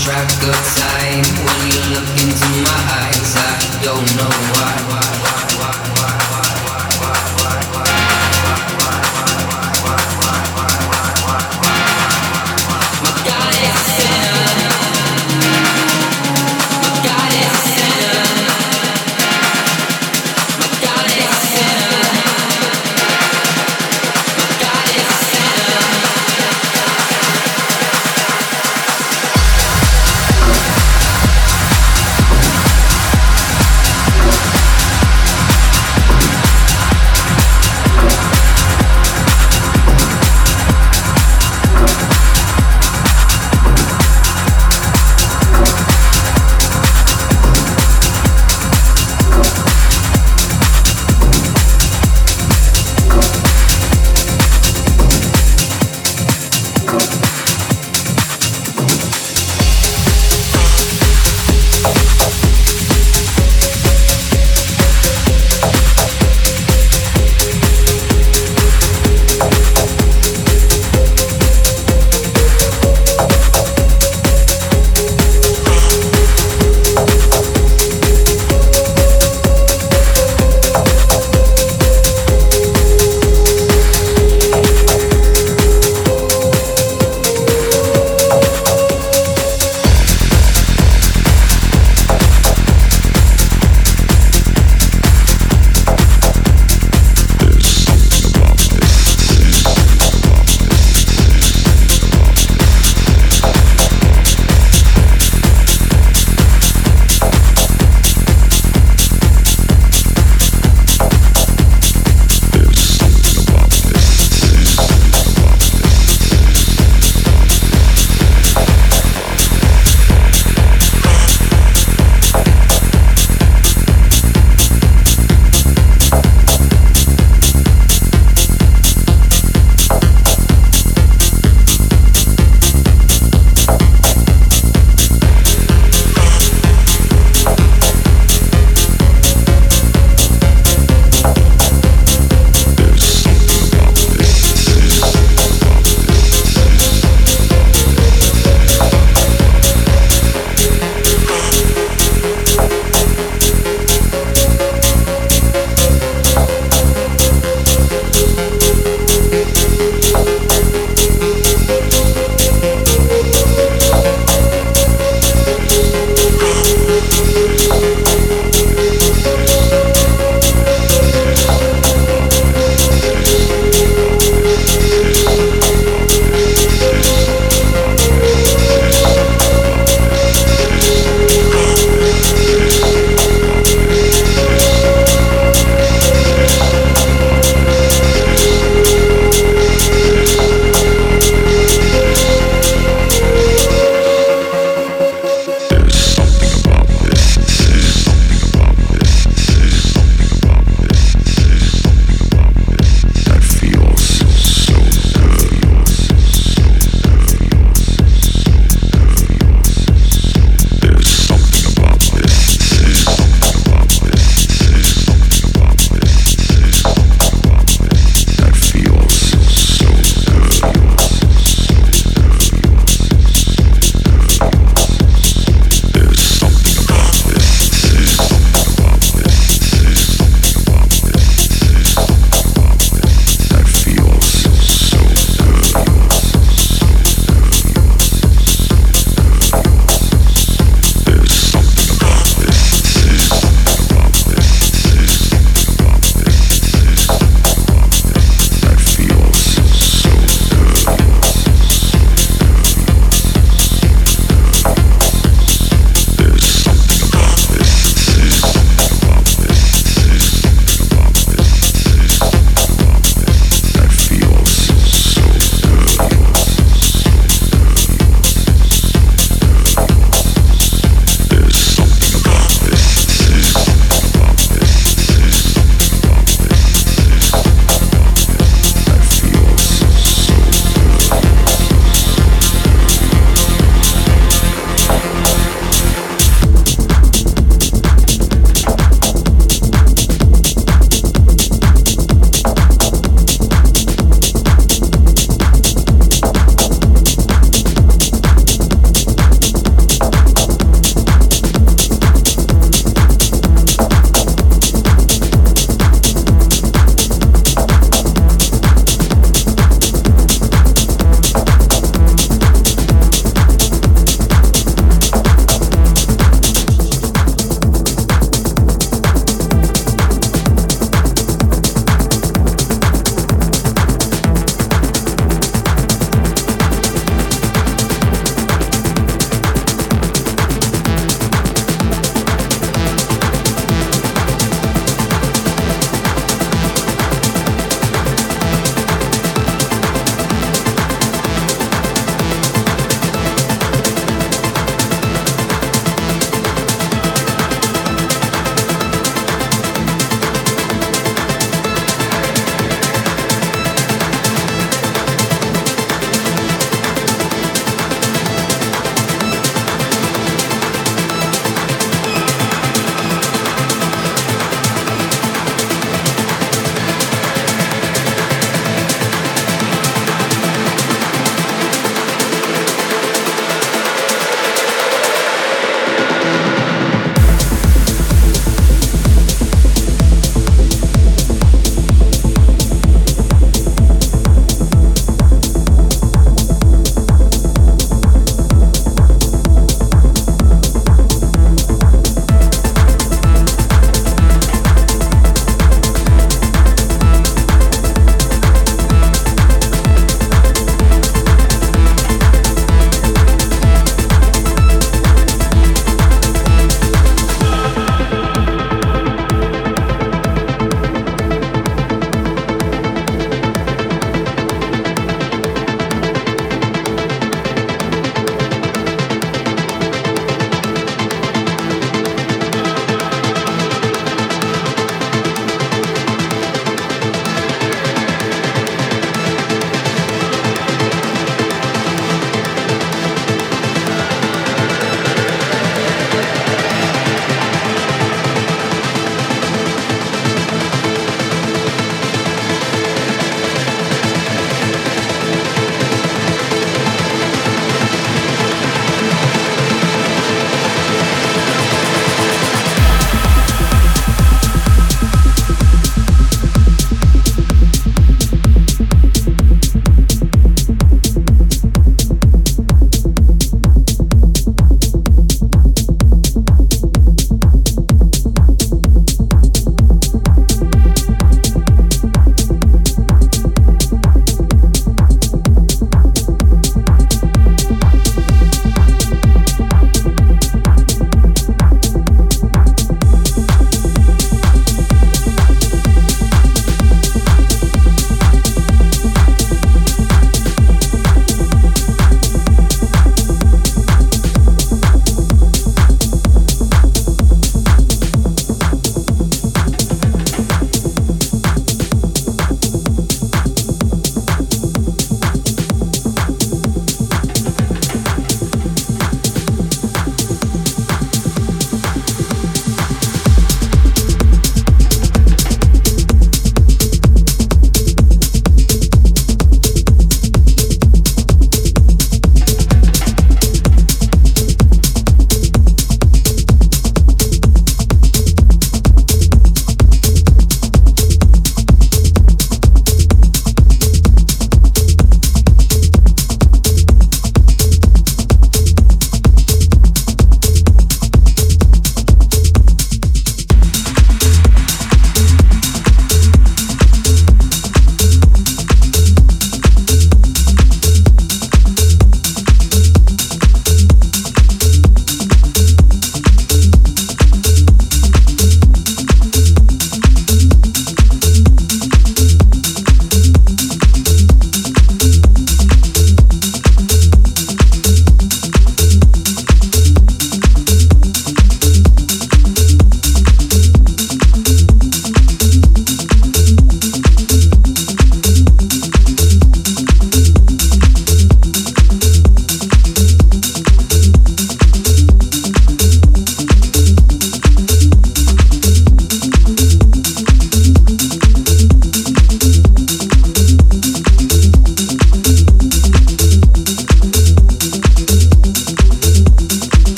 track of time when you look into my eyes. I don't know why.